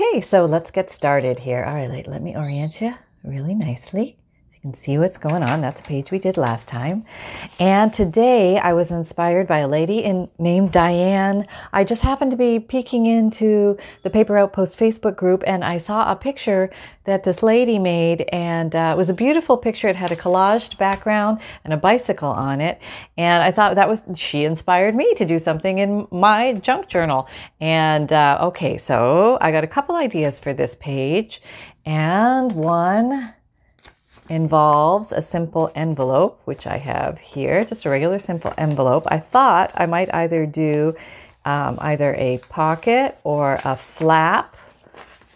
Okay, so let's get started here. All right, let me orient you really nicely you can see what's going on. That's a page we did last time. And today I was inspired by a lady in, named Diane. I just happened to be peeking into the Paper Outpost Facebook group and I saw a picture that this lady made and uh, it was a beautiful picture. It had a collaged background and a bicycle on it. And I thought that was, she inspired me to do something in my junk journal. And uh, okay, so I got a couple ideas for this page and one involves a simple envelope, which I have here, just a regular simple envelope. I thought I might either do um, either a pocket or a flap,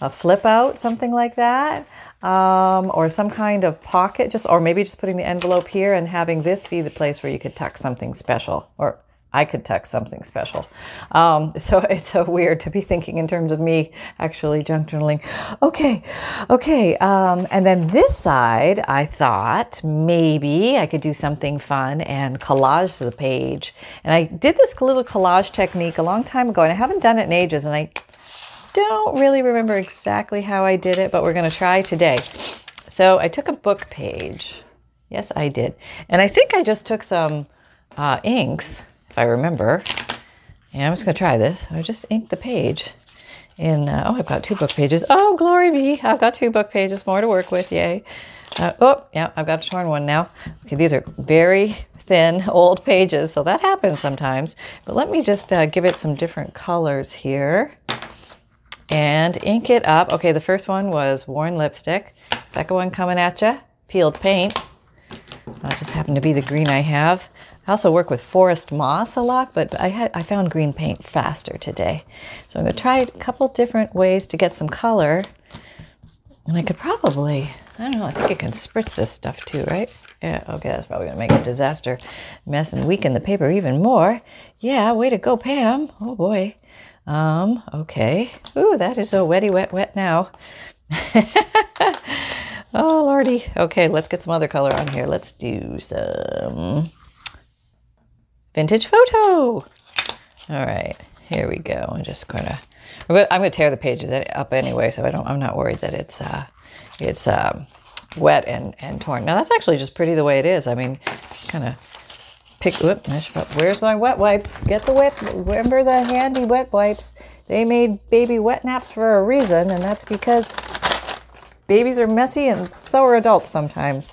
a flip out, something like that. Um, or some kind of pocket, just or maybe just putting the envelope here and having this be the place where you could tuck something special, or I could text something special. Um, so it's so weird to be thinking in terms of me actually junk journaling. Okay, okay. Um, and then this side, I thought maybe I could do something fun and collage the page. And I did this little collage technique a long time ago, and I haven't done it in ages. And I don't really remember exactly how I did it, but we're going to try today. So I took a book page. Yes, I did. And I think I just took some uh, inks if I remember. Yeah, I'm just going to try this. I just inked the page in, uh, oh, I've got two book pages. Oh, glory be. I've got two book pages, more to work with. Yay. Uh, oh, yeah, I've got a torn one now. Okay, these are very thin old pages, so that happens sometimes. But let me just uh, give it some different colors here and ink it up. Okay, the first one was worn lipstick. Second one coming at you, peeled paint. That just happened to be the green I have. I also work with forest moss a lot, but I had I found green paint faster today. So I'm going to try a couple different ways to get some color. And I could probably, I don't know, I think I can spritz this stuff too, right? Yeah, okay, that's probably going to make a disaster mess and weaken the paper even more. Yeah, way to go, Pam. Oh boy. Um, okay. Ooh, that is so wetty, wet, wet now. oh, lordy. Okay, let's get some other color on here. Let's do some vintage photo. All right, here we go. I'm just gonna, I'm gonna tear the pages up anyway, so I don't, I'm not worried that it's, uh, it's um, wet and, and torn. Now that's actually just pretty the way it is. I mean, just kind of pick, whoop, where's my wet wipe? Get the wet, remember the handy wet wipes. They made baby wet naps for a reason, and that's because babies are messy and so are adults sometimes.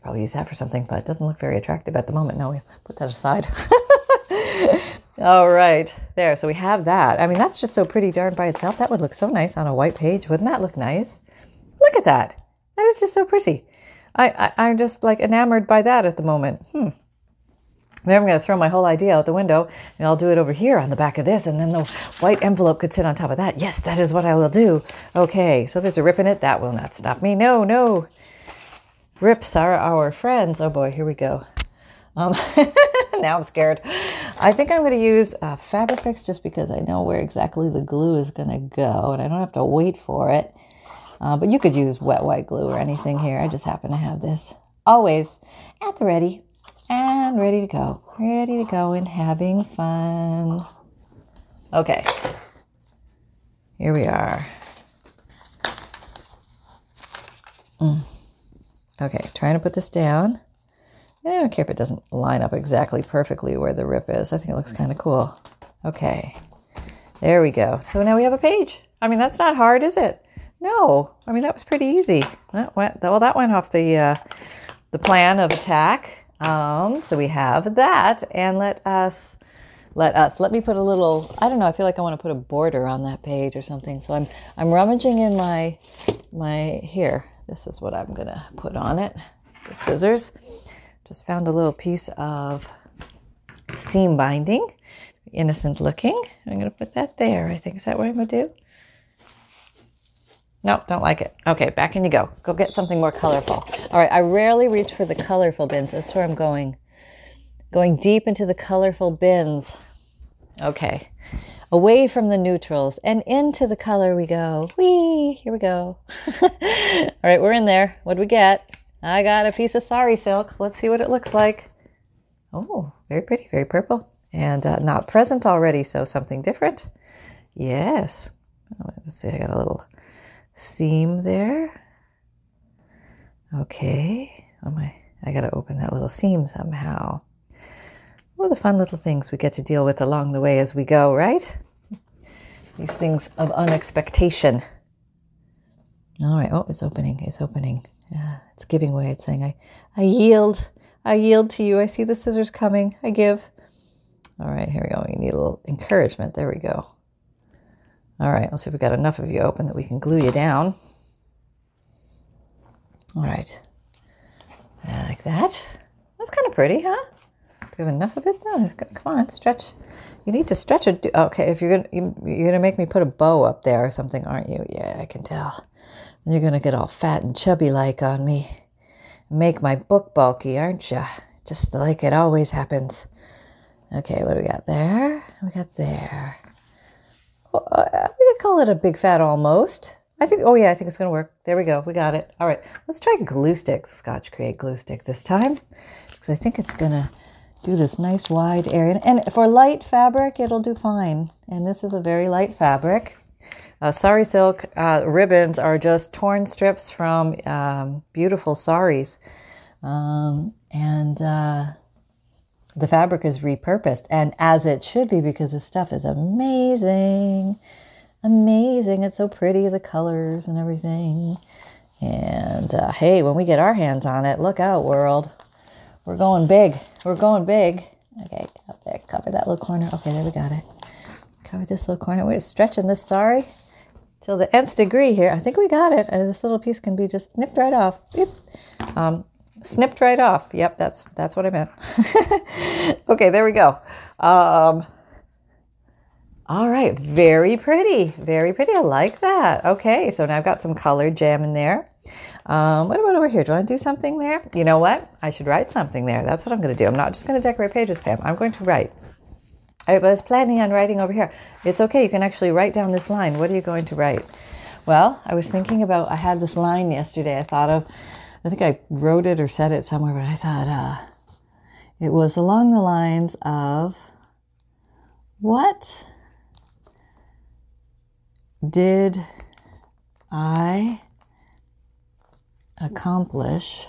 Could probably use that for something, but it doesn't look very attractive at the moment. No, we put that aside. All right, there. So we have that. I mean, that's just so pretty darn by itself. That would look so nice on a white page. Wouldn't that look nice? Look at that. That is just so pretty. I, I, am just like enamored by that at the moment. Hmm. Maybe I'm going to throw my whole idea out the window and I'll do it over here on the back of this, and then the white envelope could sit on top of that. Yes, that is what I will do. Okay, so there's a rip in it. That will not stop me. No, no. Rips are our friends. Oh boy, here we go. Um, now I'm scared. I think I'm going to use uh, Fabrifix just because I know where exactly the glue is going to go and I don't have to wait for it. Uh, but you could use wet white glue or anything here. I just happen to have this always at the ready and ready to go. Ready to go and having fun. Okay. Here we are. Mm. Okay, trying to put this down. I don't care if it doesn't line up exactly perfectly where the rip is. I think it looks kind of cool. Okay, there we go. So now we have a page. I mean, that's not hard, is it? No, I mean that was pretty easy. That went well. That went off the uh, the plan of attack. Um, so we have that, and let us let us let me put a little. I don't know. I feel like I want to put a border on that page or something. So I'm I'm rummaging in my my here. This is what I'm gonna put on it. The scissors. Just found a little piece of seam binding. innocent looking. I'm to put that there. I think is that what I'm to do? Nope, don't like it. Okay, back in you go. Go get something more colorful. All right, I rarely reach for the colorful bins. That's where I'm going. Going deep into the colorful bins. Okay, away from the neutrals and into the color we go. Whee! Here we go. All right, we're in there. What do we get? I got a piece of sari silk. Let's see what it looks like. Oh, very pretty, very purple. And uh, not present already, so something different. Yes. Oh, let's see, I got a little seam there. Okay. Oh my, I got to open that little seam somehow. What the fun little things we get to deal with along the way as we go, right? These things of unexpectation. All right. Oh, it's opening. It's opening. Yeah, it's giving way. It's saying, I, I yield. I yield to you. I see the scissors coming. I give. All right, here we go. We need a little encouragement. There we go. All right, let's see if we've got enough of you open that we can glue you down. All right, like that. That's kind of pretty, huh? Do we have enough of it though? Come on, stretch. You need to stretch it. Okay, if you're gonna you're gonna make me put a bow up there or something, aren't you? Yeah, I can tell. You're gonna get all fat and chubby like on me. Make my book bulky, aren't you? Just like it always happens. Okay, what do we got there? We got there. Oh, uh, we could call it a big fat almost. I think, oh yeah, I think it's going to work. There we go. We got it. All right, let's try glue stick, Scotch Create glue stick this time because I think it's going to do this nice wide area. And for light fabric, it'll do fine. And this is a very light fabric. Uh, sari silk uh, ribbons are just torn strips from um, beautiful saris. Um, and uh, the fabric is repurposed, and as it should be because this stuff is amazing. Amazing. It's so pretty, the colors and everything. And uh, hey, when we get our hands on it, look out, world. We're going big. We're going big. Okay, up there, cover that little corner. Okay, there we got it. Cover this little corner. We're stretching this, sorry till the nth degree here. I think we got it. Uh, this little piece can be just nipped right off. Um, snipped right off. Yep, that's that's what I meant. okay, there we go. Um, all right, very pretty, very pretty. I like that. Okay, so now I've got some colored jam in there. Um, what about over here? Do I do something there? You know what? I should write something there. That's what I'm going to do. I'm not just going to decorate pages, Pam. I'm going to write. I was planning on writing over here. It's okay. You can actually write down this line. What are you going to write? Well, I was thinking about, I had this line yesterday I thought of I think I wrote it or said it somewhere, but I thought uh, it was along the lines of what did I accomplish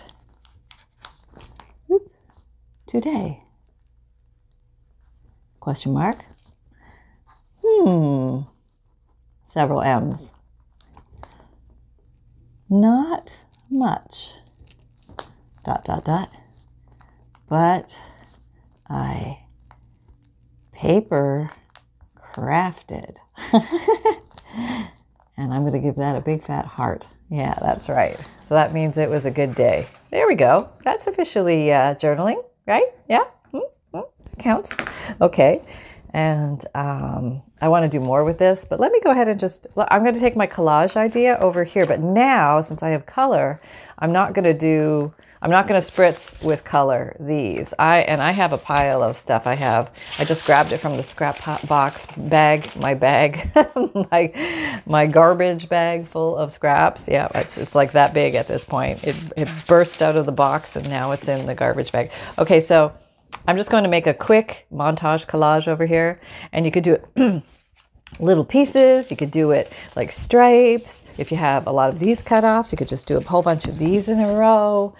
today? Question mark. Hmm. Several M's. Not much dot dot dot but I paper crafted and I'm going to give that a big fat heart yeah that's right. So that means it was a good day. There we go. That's officially uh, journaling right? Yeah? Mm-hmm. counts? Okay. And um, I want to do more with this, but let me go ahead and just, I'm going to take my collage idea over here. But now, since I have color, I'm not going to do, I'm not going to spritz with color these. I, and I have a pile of stuff I have. I just grabbed it from the scrap box bag, my bag, my, my garbage bag full of scraps. Yeah, it's, it's like that big at this point. It, it burst out of the box and now it's in the garbage bag. Okay, so I'm just going to make a quick montage collage over here, and you could do it little pieces. You could do it like stripes. If you have a lot of these cut offs, you could just do a whole bunch of these in a row.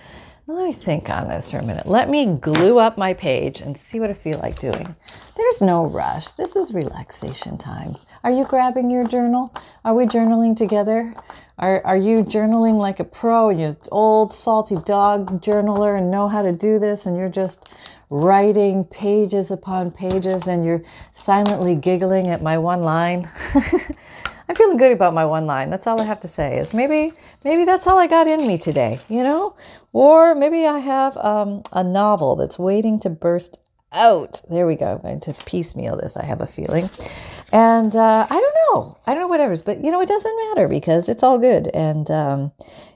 Let me think on this for a minute. Let me glue up my page and see what I feel like doing. There's no rush. This is relaxation time. Are you grabbing your journal? Are we journaling together? Are, are you journaling like a pro you're old salty dog journaler and know how to do this and you're just writing pages upon pages and you're silently giggling at my one line. I'm feeling good about my one line. That's all I have to say is maybe maybe that's all I got in me today, you know? Or maybe I have um, a novel that's waiting to burst out. There we go. I'm going to piecemeal this, I have a feeling. And uh, I don't know. I don't know whatever, but you know, it doesn't matter because it's all good. And um,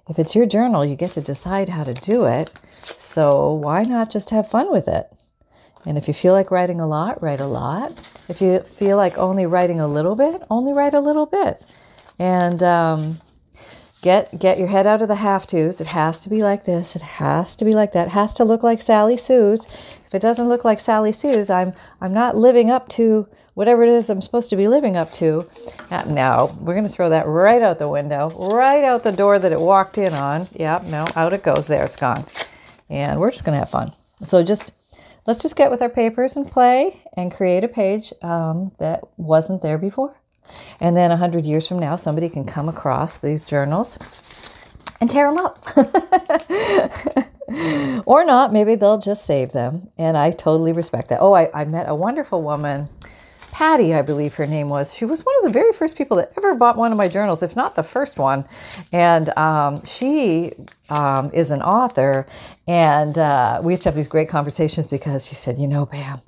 if it's your journal, you get to decide how to do it. So why not just have fun with it? And if you feel like writing a lot, write a lot. If you feel like only writing a little bit, only write a little bit. And um, get get your head out of the have tos. It has to be like this. It has to be like that. It has to look like Sally Sue's. If it doesn't look like Sally Sue's, I'm I'm not living up to whatever it is I'm supposed to be living up to. Uh, no, we're going to throw that right out the window, right out the door that it walked in on. Yep, no, out it goes. There, it's gone. And we're just going to have fun. So just let's just get with our papers and play and create a page um, that wasn't there before. And then 100 years from now, somebody can come across these journals and tear them up. or not, maybe they'll just save them. And I totally respect that. Oh, I, I met a wonderful woman Patty, I believe her name was. She was one of the very first people that ever bought one of my journals, if not the first one. And um, she um, is an author. And uh, we used to have these great conversations because she said, You know, Pam,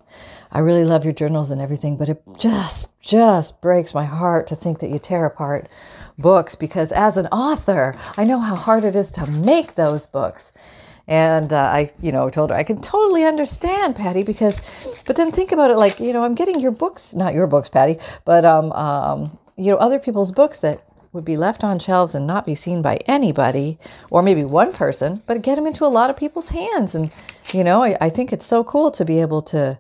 I really love your journals and everything, but it just, just breaks my heart to think that you tear apart books because as an author, I know how hard it is to make those books. And uh, I, you know, told her I can totally understand, Patty, because, but then think about it like, you know, I'm getting your books, not your books, Patty, but, um, um, you know, other people's books that would be left on shelves and not be seen by anybody, or maybe one person, but get them into a lot of people's hands. And, you know, I, I think it's so cool to be able to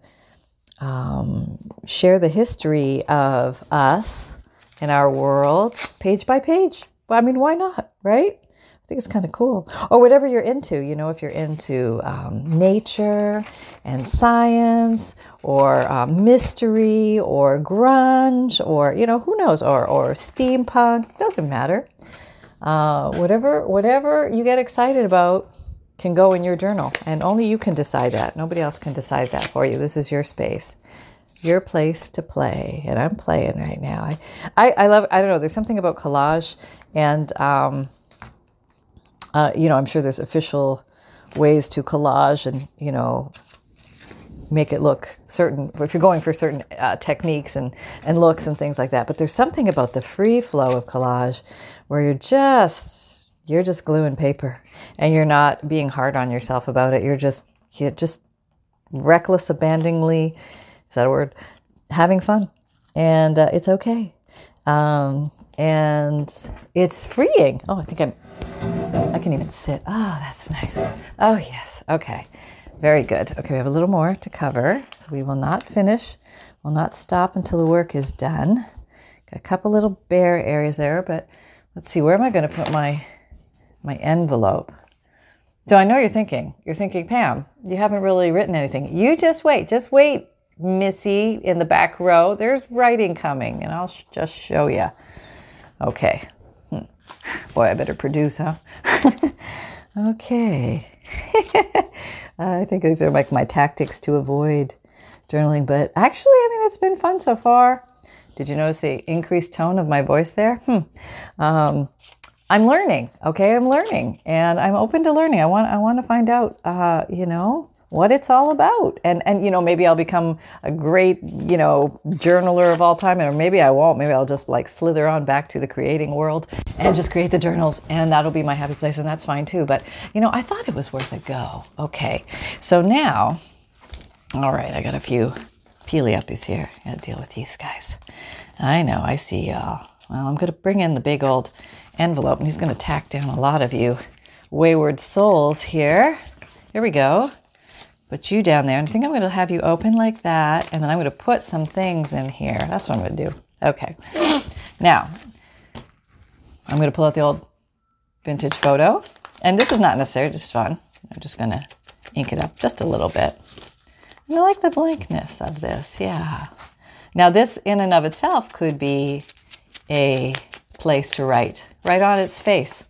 um, share the history of us and our world page by page. I mean, why not, right? I think it's kind of cool. Or whatever you're into, you know, if you're into um, nature and science or um, mystery or grunge or, you know, who knows, or, or steampunk, doesn't matter. Uh, whatever, whatever you get excited about can go in your journal. And only you can decide that. Nobody else can decide that for you. This is your space your place to play and i'm playing right now i i, I love i don't know there's something about collage and um, uh, you know, I'm sure there's official ways to collage and, you know, make it look certain, if you're going for certain uh, techniques and, and looks and things like that. But there's something about the free flow of collage where you're just, you're just gluing paper and you're not being hard on yourself about it. You're just, you're just reckless, abandoningly, is that a word? Having fun. And uh, it's okay. Um, and it's freeing. Oh, I think I'm I can even sit. Oh, that's nice. Oh, yes. Okay. Very good. Okay, we have a little more to cover. So we will not finish. We'll not stop until the work is done. Got a couple little bare areas there, but let's see, where am I going to put my my envelope? So I know you're thinking, you're thinking, Pam, you haven't really written anything. You just wait, just wait, Missy in the back row. There's writing coming, and I'll sh- just show you. Okay, Boy, I better produce, huh? okay. I think these are like my tactics to avoid journaling, but actually, I mean, it's been fun so far. Did you notice the increased tone of my voice there? Hmm. Um, I'm learning. Okay, I'm learning, and I'm open to learning. I want I want to find out. Uh, you know, what it's all about. And and you know, maybe I'll become a great, you know, journaler of all time or maybe I won't. Maybe I'll just like slither on back to the creating world and just create the journals and that'll be my happy place and that's fine too. But you know, I thought it was worth a go. Okay. So now all right, I got a few peely uppies here. Gotta deal with these guys. I know, I see y'all. Well, I'm gonna bring in the big old envelope and he's gonna tack down a lot of you wayward souls here. Here we go put you down there. And I think I'm going to have you open like that. And then I'm going to put some things in here. That's what I'm going to do. Okay. Now, I'm going to pull out the old vintage photo. And this is not necessary, just fun. I'm just going to ink it up just a little bit. And I like the blankness of this. Yeah. Now, this in and of itself could be a place to write, right on its face.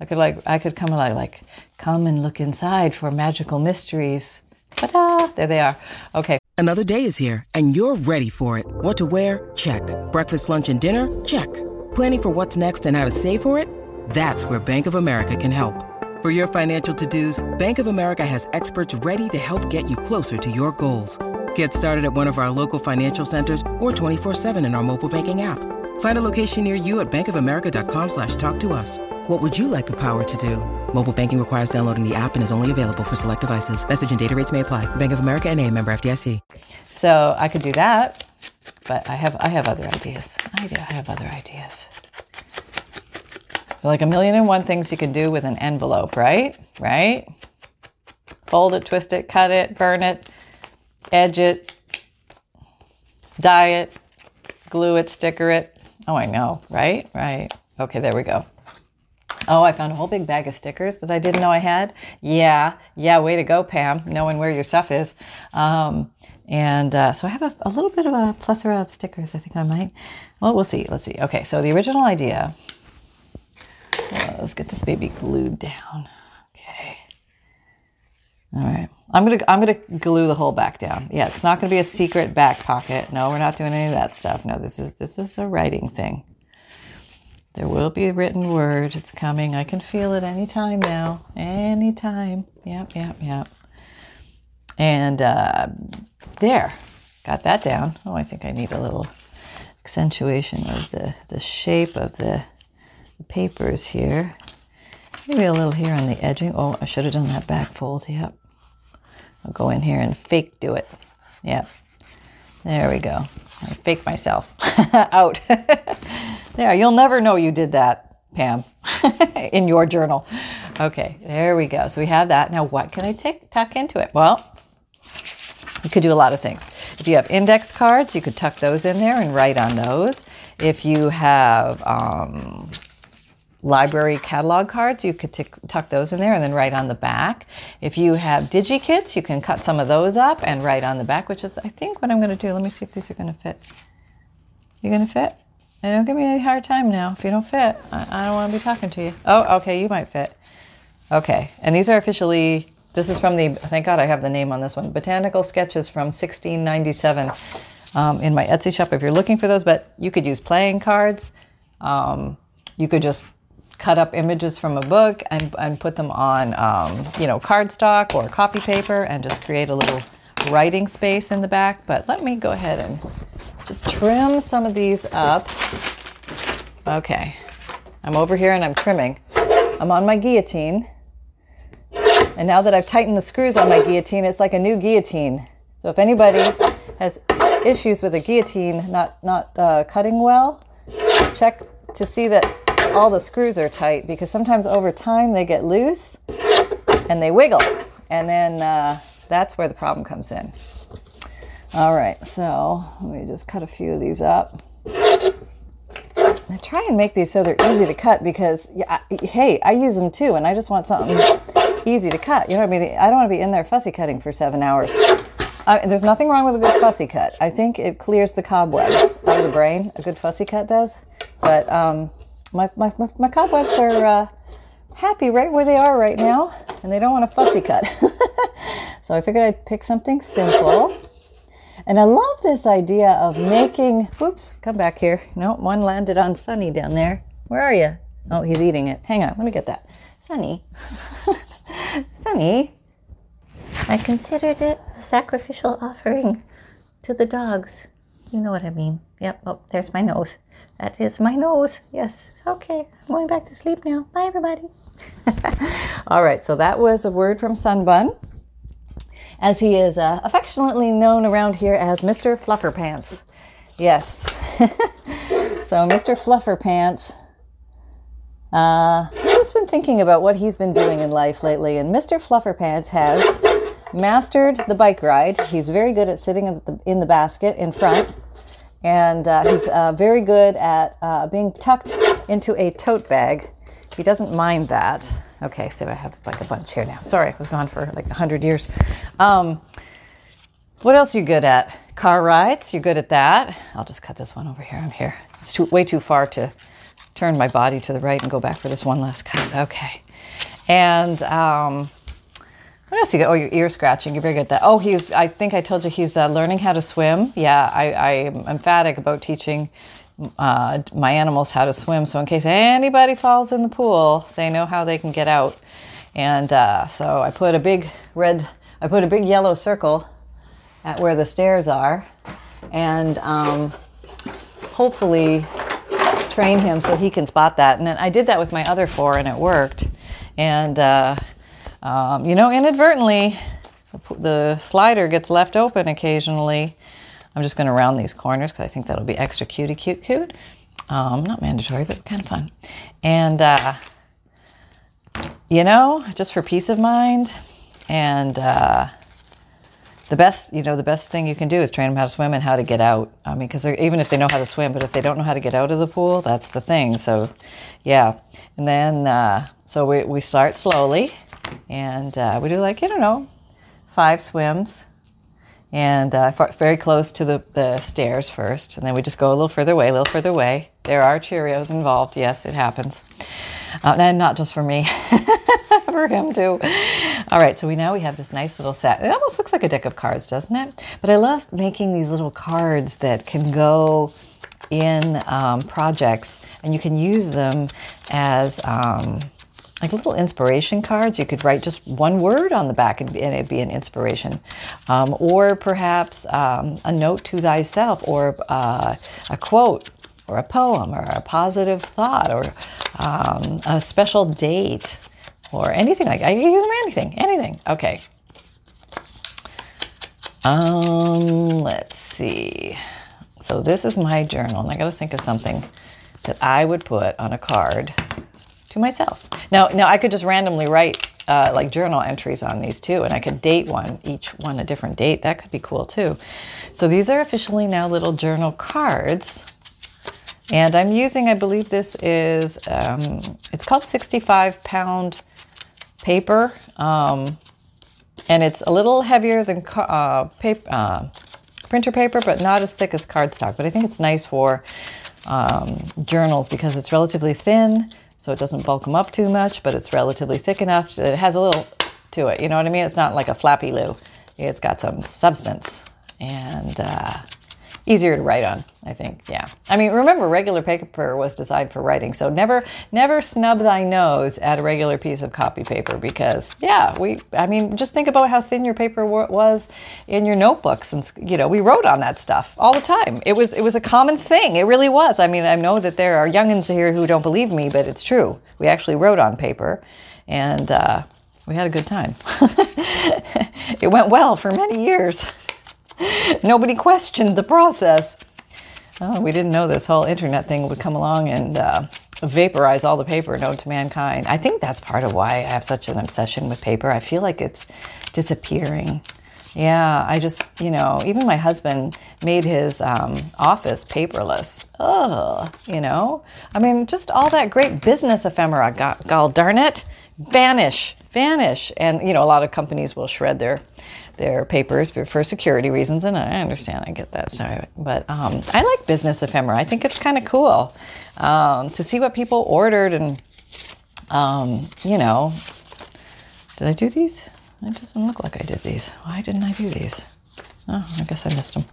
I could like I could come like like come and look inside for magical mysteries Ta-da! There they are. Okay. Another day is here, and you're ready for it. What to wear? Check. Breakfast, lunch, and dinner? Check. Planning for what's next and how to save for it? That's where Bank of America can help. For your financial to-dos, Bank of America has experts ready to help get you closer to your goals. Get started at one of our local financial centers or 24-7 in our mobile banking app. Find a location near you at bankofamerica.com slash talk to us. What would you like the power to do? Mobile banking requires downloading the app and is only available for select devices. Message and data rates may apply. Bank of America and a member FDIC. So I could do that, but I have I have other ideas. I do. I have other ideas. Like a million and one things you can do with an envelope, right? Right? Fold it, twist it, cut it, burn it, edge it, dye it, glue it, sticker it. Oh, I know, right? Right. Okay, there we go. Oh, I found a whole big bag of stickers that I didn't know I had. Yeah, yeah, way to go, Pam, knowing where your stuff is. Um, and uh, so I have a, a, little bit of a plethora of stickers. I think I might. Well, we'll see. Let's see. Okay, so the original idea. Uh, let's get this baby glued down. All right. I'm gonna I'm gonna glue the whole back down. Yeah, it's not gonna be a secret back pocket. No, we're not doing any of that stuff. No, this is this is a writing thing. There will be a written word. It's coming. I can feel it anytime now. Anytime. Yep, yep, yep. And uh, there, got that down. Oh, I think I need a little accentuation of the, the shape of the, the papers here. Maybe a little here on the edging. Oh, I should have done that back fold. Yep. I'll go in here and fake do it. Yep. There we go. I fake myself out. there, you'll never know you did that, Pam, in your journal. Okay, there we go. So we have that. Now, what can I take, tuck into it? Well, you could do a lot of things. If you have index cards, you could tuck those in there and write on those. If you have um, library catalog cards, you could tuck those in there and then write on the back. If you have DigiKits, you can cut some of those up and write on the back, which is, I think, what I'm going to do. Let me see if these are going to fit. You going to fit? And don't give me a hard time now. If you don't fit, I, I don't want to be talking to you. Oh, okay, you might fit. Okay, and these are officially, this is from the, thank God I have the name on this one, Botanical Sketches from 1697 um, in my Etsy shop if you're looking for those, but you could use playing cards. Um, you could just cut up images from a book and, and put them on, um, you know, cardstock or copy paper and just create a little writing space in the back. But let me go ahead and just trim some of these up. Okay, I'm over here and I'm trimming. I'm on my guillotine. And now that I've tightened the screws on my guillotine, it's like a new guillotine. So if anybody has issues with a guillotine not, not uh, cutting well, check to see that all the screws are tight because sometimes over time they get loose and they wiggle. And then uh, that's where the problem comes in. All right, so let me just cut a few of these up. I try and make these so they're easy to cut because, yeah, hey, I use them too, and I just want something easy to cut. You know what I mean? I don't want to be in there fussy cutting for seven hours. There's nothing wrong with a good fussy cut. I think it clears the cobwebs out of the brain. A good fussy cut does. But um, my, my, my, cobwebs are uh, happy right where they are right now, and they don't want a fussy cut. so I figured I'd pick something simple. And I love this idea of making, whoops, come back here. No, one landed on Sunny down there. Where are you? Oh, he's eating it. Hang on, let me get that. Sunny. Sunny. I considered it a sacrificial offering to the dogs. You know what I mean. Yep. Oh, there's my nose. That is my nose. Yes. Okay. I'm going back to sleep now. Bye, everybody. All right. So that was a word from Sunbun, as he is uh, affectionately known around here as Mr. Flufferpants. Yes. so Mr. Flufferpants. Uh, I've just been thinking about what he's been doing in life lately, and Mr. Flufferpants has mastered the bike ride. He's very good at sitting in the, in the basket in front and uh, he's uh, very good at uh, being tucked into a tote bag. He doesn't mind that. Okay, so I have like a bunch here now. Sorry, I was gone for like 100 years. Um, what else are you good at? Car rides, you're good at that. I'll just cut this one over here. I'm here. It's too, way too far to turn my body to the right and go back for this one last cut. Okay. And um, what else you got? Oh, your ear scratching. You're very good at that. Oh, he's. I think I told you he's uh, learning how to swim. Yeah, I, I am emphatic about teaching uh, my animals how to swim. So in case anybody falls in the pool, they know how they can get out. And uh, so I put a big red. I put a big yellow circle at where the stairs are and um, hopefully train him so he can spot that. And I did that with my other four and it worked. And, uh, um, you know, inadvertently, the slider gets left open occasionally. I'm just going to round these corners because I think that'll be extra cutie cute cute. Um, not mandatory, but kind of fun. And, uh, you know, just for peace of mind and uh, the best, you know, the best thing you can do is train them how to swim and how to get out. I mean, because even if they know how to swim, but if they don't know how to get out of the pool, that's the thing. So, yeah. And then, uh, so we, we start slowly and uh, we do like, you don't know, five swims and uh, very close to the, the stairs first. And then we just go a little further away, a little further away. There are Cheerios involved. Yes, it happens. Uh, and not just for me, for him too. All right, so we now we have this nice little set. It almost looks like a deck of cards, doesn't it? But I love making these little cards that can go in um, projects, and you can use them as um, like little inspiration cards. You could write just one word on the back and, it'd be an inspiration. Um, or perhaps um, a note to thyself or uh, a quote or a poem or a positive thought or um, a special date or anything like that. I can use them anything, anything. Okay. Um, let's see. So this is my journal, and I got to think of something that I would put on a card to myself. Now, now I could just randomly write uh, like journal entries on these too, and I could date one, each one a different date. That could be cool too. So these are officially now little journal cards. And I'm using, I believe this is, um, it's called 65 pound paper. Um, and it's a little heavier than uh, paper, uh, printer paper, but not as thick as cardstock. But I think it's nice for um, journals because it's relatively thin so it doesn't bulk them up too much, but it's relatively thick enough. It has a little to it. You know what I mean? It's not like a flappy loo. It's got some substance and uh, easier to write on. I think. Yeah. I mean, remember, regular paper was designed for writing, so never, never snub thy nose at a regular piece of copy paper because, yeah, we. I mean, just think about how thin your paper was in your notebooks, and you know, we wrote on that stuff all the time. It was, it was a common thing. It really was. I mean, I know that there are youngins here who don't believe me, but it's true. We actually wrote on paper, and uh, we had a good time. it went well for many years. Nobody questioned the process. Oh, we didn't know this whole internet thing would come along and uh, vaporize all the paper known to mankind. I think that's part of why I have such an obsession with paper. I feel like it's disappearing. Yeah, I just, you know, even my husband made his um, office paperless. Ugh, you know? I mean, just all that great business ephemera, God, God darn it, vanish, vanish. And, you know, a lot of companies will shred their their papers for security reasons, and I understand, I get that. Sorry, but um, I like business ephemera. I think it's kind of cool um, to see what people ordered, and um, you know, did I do these? It doesn't look like I did these. Why didn't I do these? Oh, I guess I missed them.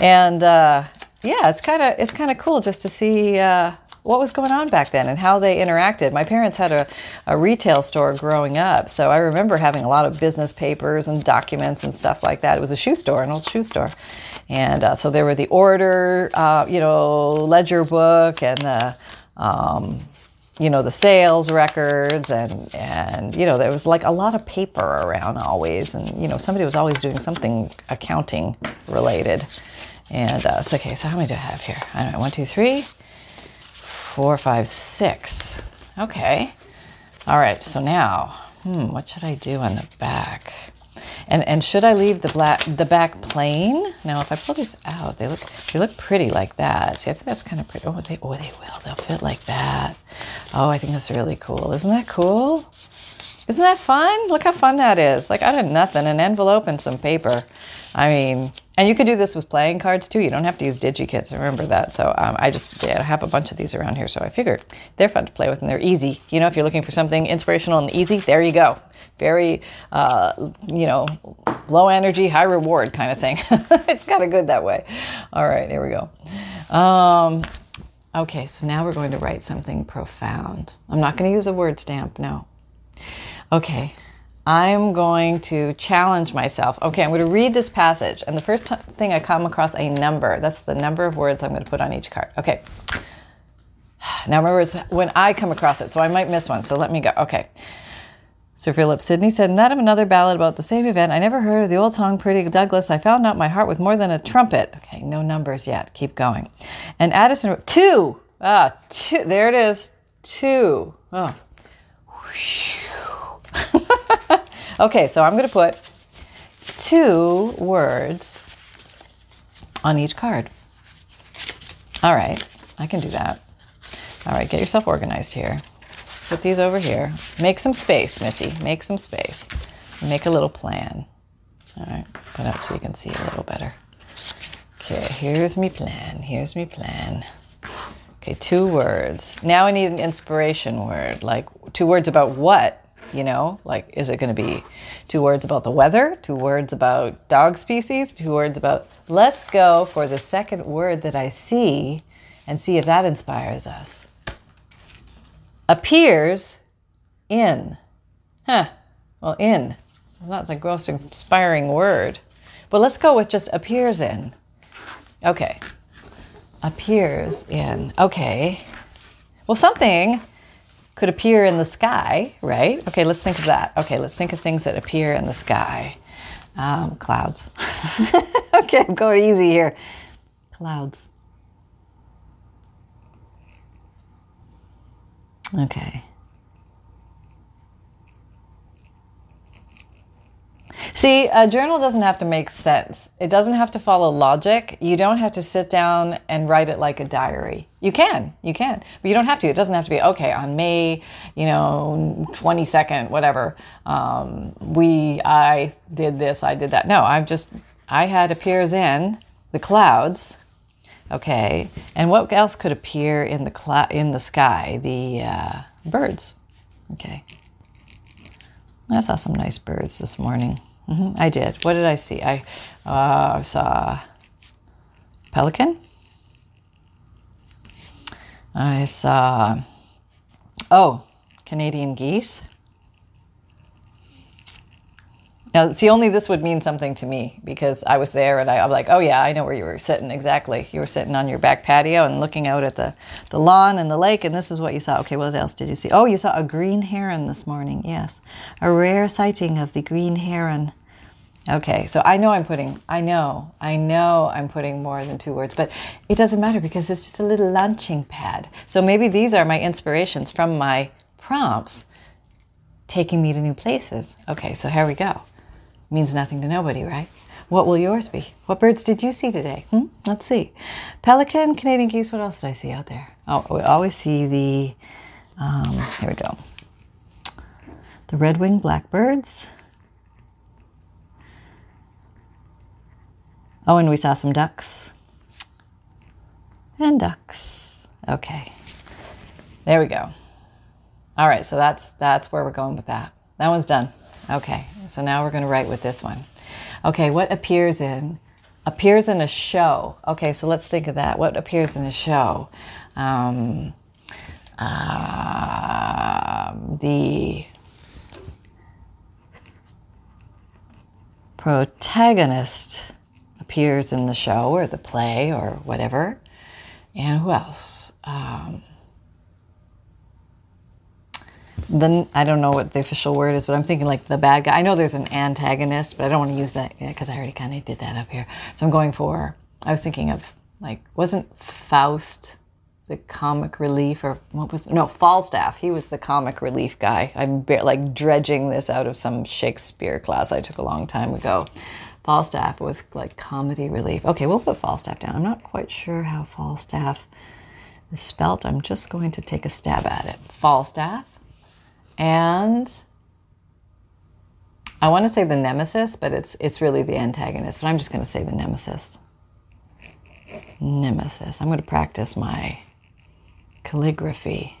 And uh, yeah, it's kind of it's kind of cool just to see. Uh, what was going on back then and how they interacted. My parents had a, a retail store growing up, so I remember having a lot of business papers and documents and stuff like that. It was a shoe store, an old shoe store. And uh, so there were the order, uh, you know, ledger book and the, um, you know, the sales records and, and, you know, there was like a lot of paper around always. And, you know, somebody was always doing something accounting related. And uh, so, okay, so how many do I have here? I don't know, one, two, three, four, five, six. Okay. All right. So now, hmm, what should I do on the back? And and should I leave the black the back plain? Now, if I pull these out, they look they look pretty like that. See, I think that's kind of pretty. Oh, they oh they will. They'll fit like that. Oh, I think that's really cool. Isn't that cool? Isn't that fun? Look how fun that is. Like I did nothing, an envelope and some paper. I mean, and you could do this with playing cards too. You don't have to use DigiKits. Remember that. So um, I just yeah, I have a bunch of these around here. So I figured they're fun to play with and they're easy. You know, if you're looking for something inspirational and easy, there you go. Very, uh, you know, low energy, high reward kind of thing. it's kind of good that way. All right, here we go. Um, okay, so now we're going to write something profound. I'm not going to use a word stamp. No. Okay. I'm going to challenge myself. Okay, I'm going to read this passage, and the first t- thing I come across a number. That's the number of words I'm going to put on each card. Okay. Now remember, it's when I come across it, so I might miss one. So let me go. Okay. Sir Philip Sidney said, Not of another ballad about the same event. I never heard of the old song, Pretty Douglas. I found out my heart with more than a trumpet. Okay, no numbers yet. Keep going. And Addison wrote, Two. Ah, two. There it is. Two. Oh. okay, so I'm going to put two words on each card. All right, I can do that. All right, get yourself organized here. Put these over here. Make some space, Missy. Make some space. Make a little plan. All right, put out so you can see a little better. Okay, here's me plan. Here's me plan. Okay, two words. Now I need an inspiration word. Like two words about what? You know, like is it going to be two words about the weather, two words about dog species, two words about. Let's go for the second word that I see and see if that inspires us. Appears in. Huh. Well, in. Not the most inspiring word. But let's go with just appears in. Okay appears in. Okay. Well, something could appear in the sky, right? Okay, let's think of that. Okay, let's think of things that appear in the sky. Um, clouds. okay, I'm going easy here. Clouds. Okay. See, a journal doesn't have to make sense. It doesn't have to follow logic. You don't have to sit down and write it like a diary. You can, you can, but you don't have to. It doesn't have to be okay on May, you know, twenty second, whatever. Um, we, I did this, I did that. No, I'm just, I had appears in the clouds. Okay, and what else could appear in the cloud in the sky? The uh, birds. Okay, I saw some nice birds this morning. Mm-hmm, I did. What did I see? I uh, saw pelican. I saw, oh, Canadian geese. Now, see, only this would mean something to me because I was there and I, am like, oh, yeah, I know where you were sitting exactly. You were sitting on your back patio and looking out at the, the lawn and the lake, and this is what you saw. Okay, what else did you see? Oh, you saw a green heron this morning, yes. A rare sighting of the green heron. Okay, so I know I'm putting, I know, I know I'm putting more than two words, but it doesn't matter because it's just a little launching pad. So maybe these are my inspirations from my prompts taking me to new places. Okay, so here we go means nothing to nobody, right? What will yours be? What birds did you see today? Hmm? Let's see. Pelican, Canadian geese. What else did I see out there? Oh, we always see the, um, here we go. The red-winged blackbirds. Oh, and we saw some ducks. And ducks. Okay. There we go. All right, so that's that's where we're going with that. That one's done. Okay, so now we're going to write with this one. Okay, what appears in? Appears in a show. Okay, so let's think of that. What appears in a show? Um, uh, the protagonist appears in the show or the play or whatever. And who else? Um, the I don't know what the official word is, but I'm thinking like the bad guy. I know there's an antagonist, but I don't want to use that because I already kind of did that up here. So I'm going for. I was thinking of like wasn't Faust the comic relief or what was no Falstaff? He was the comic relief guy. I'm like dredging this out of some Shakespeare class I took a long time ago. Falstaff was like comedy relief. Okay, we'll put Falstaff down. I'm not quite sure how Falstaff is spelt. I'm just going to take a stab at it. Falstaff and I want to say the nemesis, but it's it's really the antagonist. But I'm just going to say the nemesis. Nemesis. I'm going to practice my calligraphy.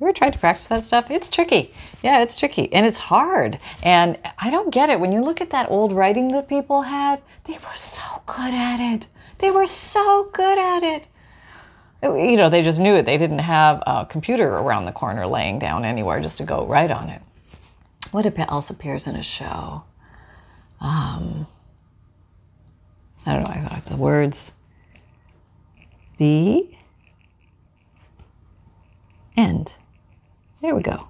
You ever tried to practice that stuff? It's tricky. Yeah, it's tricky and it's hard. And I don't get it. When you look at that old writing that people had, they were so good at it. They were so good at it you know, they just knew it. They didn't have a computer around the corner laying down anywhere just to go write on it. what else appears in a show? Um, I don't know. I got the words. The end. There we go.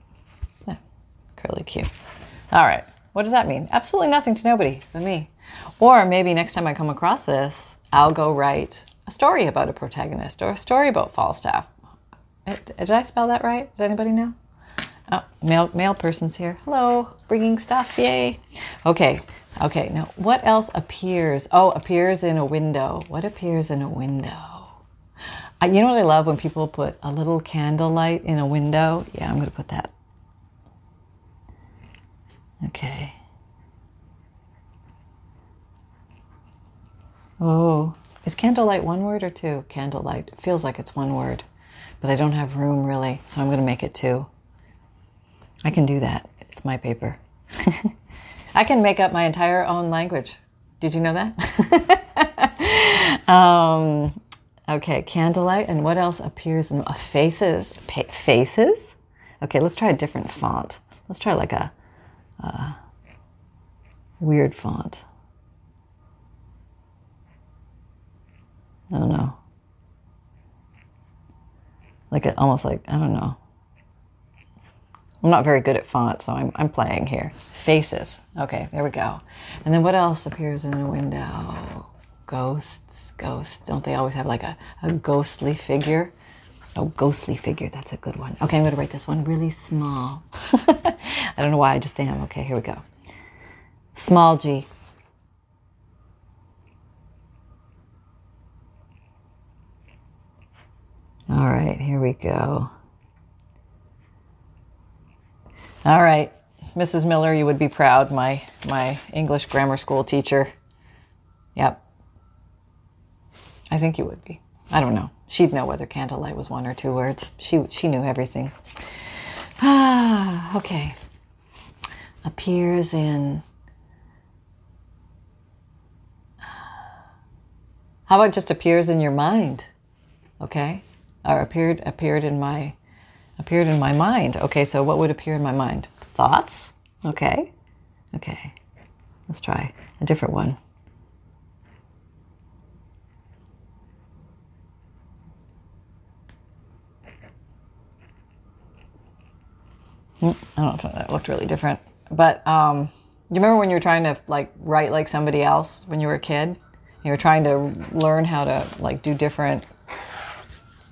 Yeah, curly Q. All right. What does that mean? Absolutely nothing to nobody but me. Or maybe next time I come across this, I'll go write story about a protagonist or a story about Falstaff. Did I spell that right? Does anybody know? Oh, mail, mail person's here. Hello, bringing stuff. Yay. Okay. Okay. Now, what else appears? Oh, appears in a window. What appears in a window? Uh, you know what I love when people put a little candlelight in a window? Yeah, I'm going to put that. Okay. Oh, is candlelight one word or two? Candlelight. Feels like it's one word, but I don't have room really, so I'm going to make it two. I can do that. It's my paper. I can make up my entire own language. Did you know that? um, okay, candlelight. And what else appears in uh, faces? Pa- faces? Okay, let's try a different font. Let's try like a, a weird font. I don't know. Like it, almost like I don't know. I'm not very good at font, so I'm, I'm playing here. Faces. Okay, there we go. And then what else appears in a window? Ghosts. Ghosts. Don't they always have like a, a ghostly figure? Oh, ghostly figure. That's a good one. Okay, I'm going to write this one really small. I don't know why, I just am. Okay, here we go. Small g. All right, here we go. All right, Mrs. Miller, you would be proud, my my English grammar school teacher. Yep. I think you would be. I don't know. She'd know whether candlelight was one or two words. She she knew everything. Ah, okay. Appears in How about just appears in your mind? Okay? Or appeared appeared in my appeared in my mind. Okay, so what would appear in my mind? Thoughts? Okay. Okay. Let's try a different one. Hmm, I don't know if that looked really different. But um, you remember when you were trying to like write like somebody else when you were a kid? You were trying to learn how to like do different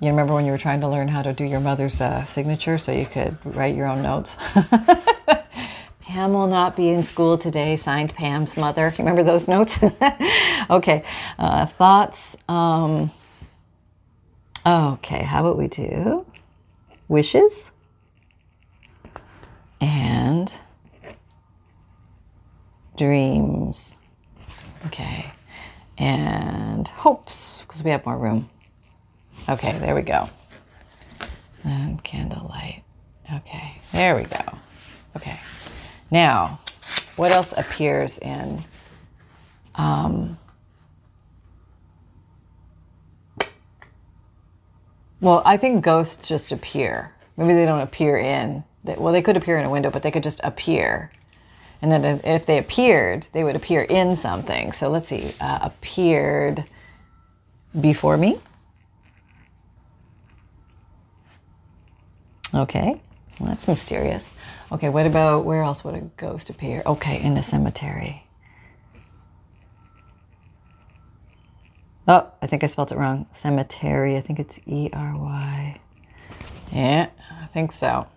you remember when you were trying to learn how to do your mother's uh, signature so you could write your own notes? Pam will not be in school today, signed Pam's mother. You remember those notes? okay. Uh, thoughts. Um, okay, how about we do wishes and dreams? Okay. And hopes, because we have more room. Okay, there we go. And candlelight. Okay, there we go. Okay. Now, what else appears in um, well, I think ghosts just appear. Maybe they don't appear in. Well, they could appear in a window, but they could just appear. And then if they appeared, they would appear in something. So let's see. Uh, appeared before me. Okay, well, that's mysterious. Okay, what about where else would a ghost appear? Okay, in a cemetery. Oh, I think I spelled it wrong. Cemetery. I think it's E R Y. Yeah, I think so.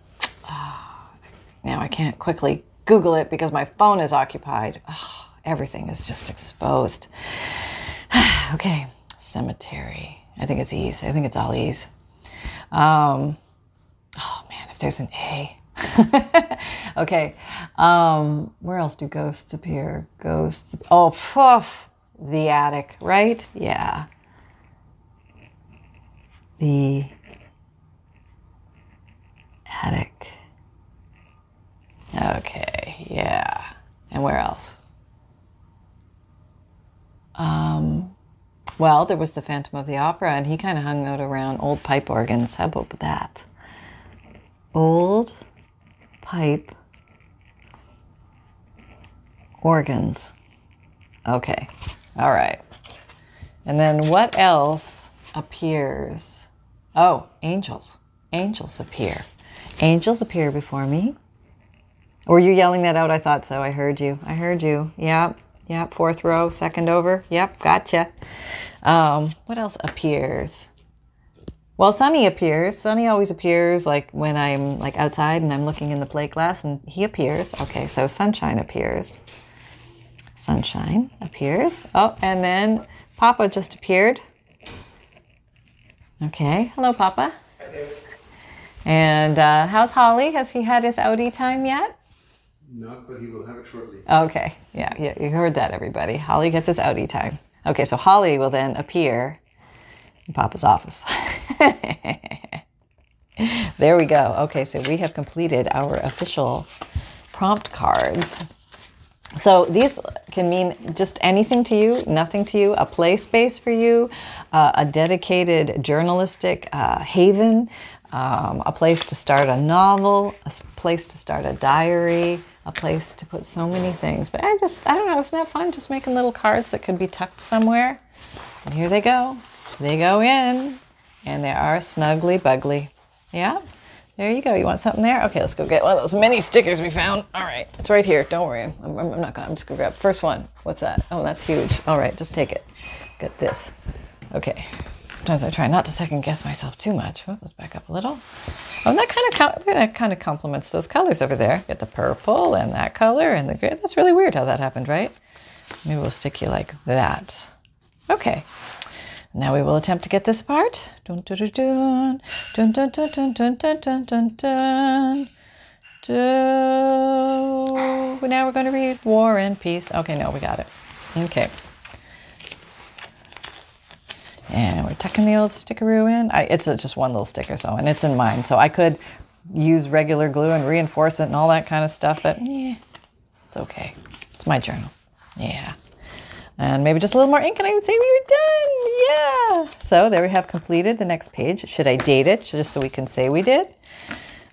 Oh, now I can't quickly Google it because my phone is occupied. Oh, everything is just exposed. okay, cemetery. I think it's E's. I think it's all E's. Um, Oh man, if there's an A. okay. Um, where else do ghosts appear? Ghosts. Oh, poof. The attic, right? Yeah. The attic. Okay, yeah. And where else? Um, well, there was the Phantom of the Opera, and he kind of hung out around old pipe organs. How about that? Old pipe Organs. Okay. All right. And then what else appears? Oh, angels. Angels appear. Angels appear before me. Were you yelling that out? I thought so. I heard you. I heard you. Yep. Yep. Fourth row, second over. Yep. Gotcha. Um, what else appears? Well, Sunny appears. Sunny always appears like when I'm like outside and I'm looking in the plate glass and he appears. Okay, so sunshine appears. Sunshine appears. Oh, and then Papa just appeared. Okay, hello, Papa. And uh, how's Holly? Has he had his outie time yet? Not, but he will have it shortly. Okay, yeah, yeah, you heard that, everybody. Holly gets his outie time. Okay, so Holly will then appear in Papa's office. there we go. Okay, so we have completed our official prompt cards. So these can mean just anything to you, nothing to you, a play space for you, uh, a dedicated journalistic uh, haven, um, a place to start a novel, a place to start a diary, a place to put so many things. But I just, I don't know, isn't that fun? Just making little cards that could be tucked somewhere. And here they go. They go in, and they are snuggly bugly. Yeah. There you go. You want something there? Okay, let's go get one of those mini stickers we found. All right, it's right here. Don't worry. I'm, I'm, not gonna. I'm just gonna grab first one. What's that? Oh, that's huge. All right, just take it. Get this. Okay. Sometimes I try not to second guess myself too much. Oh, let's back up a little. Oh, and that kind of that kind of complements those colors over there. Get the purple and that color and the gray. That's really weird how that happened, right? Maybe we'll stick you like that. Okay. Now we will attempt to get this apart. Dun dun dun dun dun dun dun dun dun dun dun dun. dun. Now we're going to read War and Peace. Okay, no, we got it. Okay. And we're tucking the old stickeroo in. I, it's just one little sticker, so and it's in mine. So I could use regular glue and reinforce it and all that kind of stuff, but yeah, it's okay. It's my journal. Yeah and maybe just a little more ink and I would say we were done. Yeah. So there we have completed the next page. Should I date it just so we can say we did?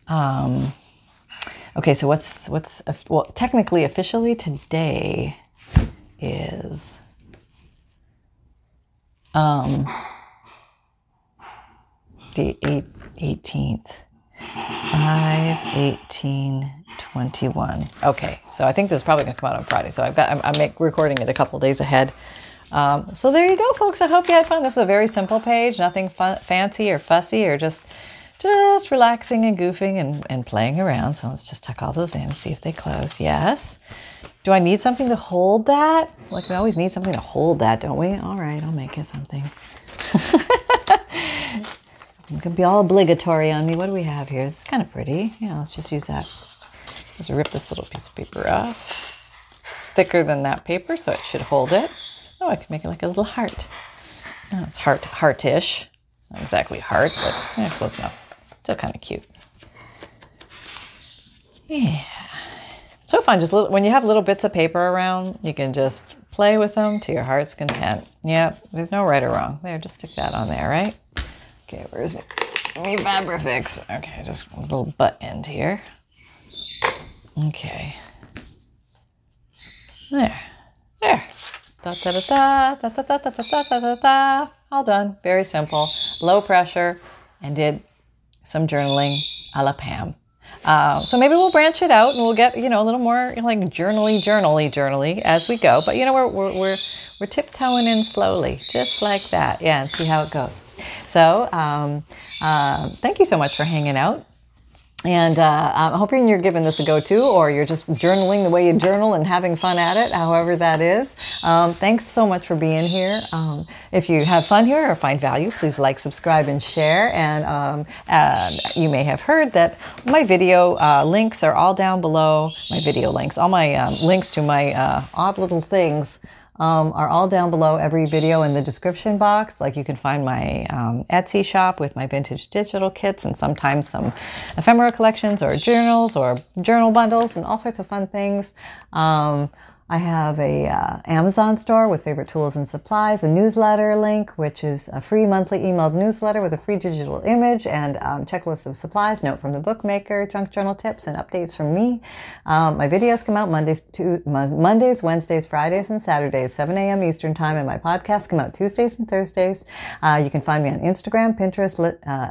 Um, okay, so what's, what's, well, technically, officially today is, um, the 18th. 5, 18, 21. Okay, so I think this is probably going to come out on Friday. So I've got, I'm, I'm recording it a couple days ahead. Um, so there you go, folks. I hope you had fun. This is a very simple page, nothing fancy or fussy or just just relaxing and goofing and, and playing around. So let's just tuck all those in, see if they close. Yes. Do I need something to hold that? Like we always need something to hold that, don't we? All right, I'll make it something. It can be all obligatory on me. What do we have here? It's kind of pretty. Yeah, let's just use that. Just rip this little piece of paper off. It's thicker than that paper, so it should hold it. Oh, I can make it like a little heart. Oh, it's heart, heartish. Not exactly heart, but yeah, close enough. Still kind of cute. Yeah. So fun. Just little, when you have little bits of paper around, you can just play with them to your heart's content. Yep. There's no right or wrong. There, just stick that on there, right? Okay, where's me, me Fabrifix? Okay, just a little butt end here. Okay. There. There. Da da da da da da da da da da da da. All done. Very simple. Low pressure, and did some journaling a la Pam. Uh, so maybe we'll branch it out and we'll get you know a little more like journally, journally, journally as we go. But you know we're we're we're, we're tiptoeing in slowly, just like that. Yeah, and see how it goes. So um, uh, thank you so much for hanging out. And uh, I'm hoping you're giving this a go too, or you're just journaling the way you journal and having fun at it, however that is. Um, thanks so much for being here. Um, if you have fun here or find value, please like, subscribe, and share. And um, uh, you may have heard that my video uh, links are all down below. My video links, all my um, links to my uh, odd little things um, are all down below every video in the description box. Like you can find my um, Etsy shop with my vintage digital kits and sometimes some ephemera collections or journals or journal bundles and all sorts of fun things. Um, I have a uh, Amazon store with favorite tools and supplies, a newsletter link, which is a free monthly emailed newsletter with a free digital image and um, checklist of supplies, note from the bookmaker, junk journal tips, and updates from me. Um, my videos come out Mondays, to, Mondays, Wednesdays, Fridays, and Saturdays, 7 a.m. Eastern time, and my podcasts come out Tuesdays and Thursdays. Uh, you can find me on Instagram, Pinterest, uh,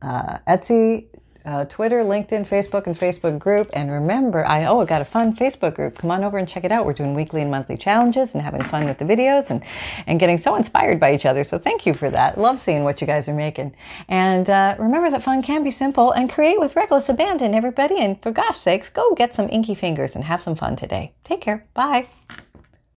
uh, Etsy, uh, Twitter, LinkedIn, Facebook, and Facebook group. And remember, I oh, I got a fun Facebook group. Come on over and check it out. We're doing weekly and monthly challenges and having fun with the videos and and getting so inspired by each other. So thank you for that. Love seeing what you guys are making. And uh, remember that fun can be simple and create with reckless abandon. Everybody, and for gosh sakes, go get some inky fingers and have some fun today. Take care. Bye.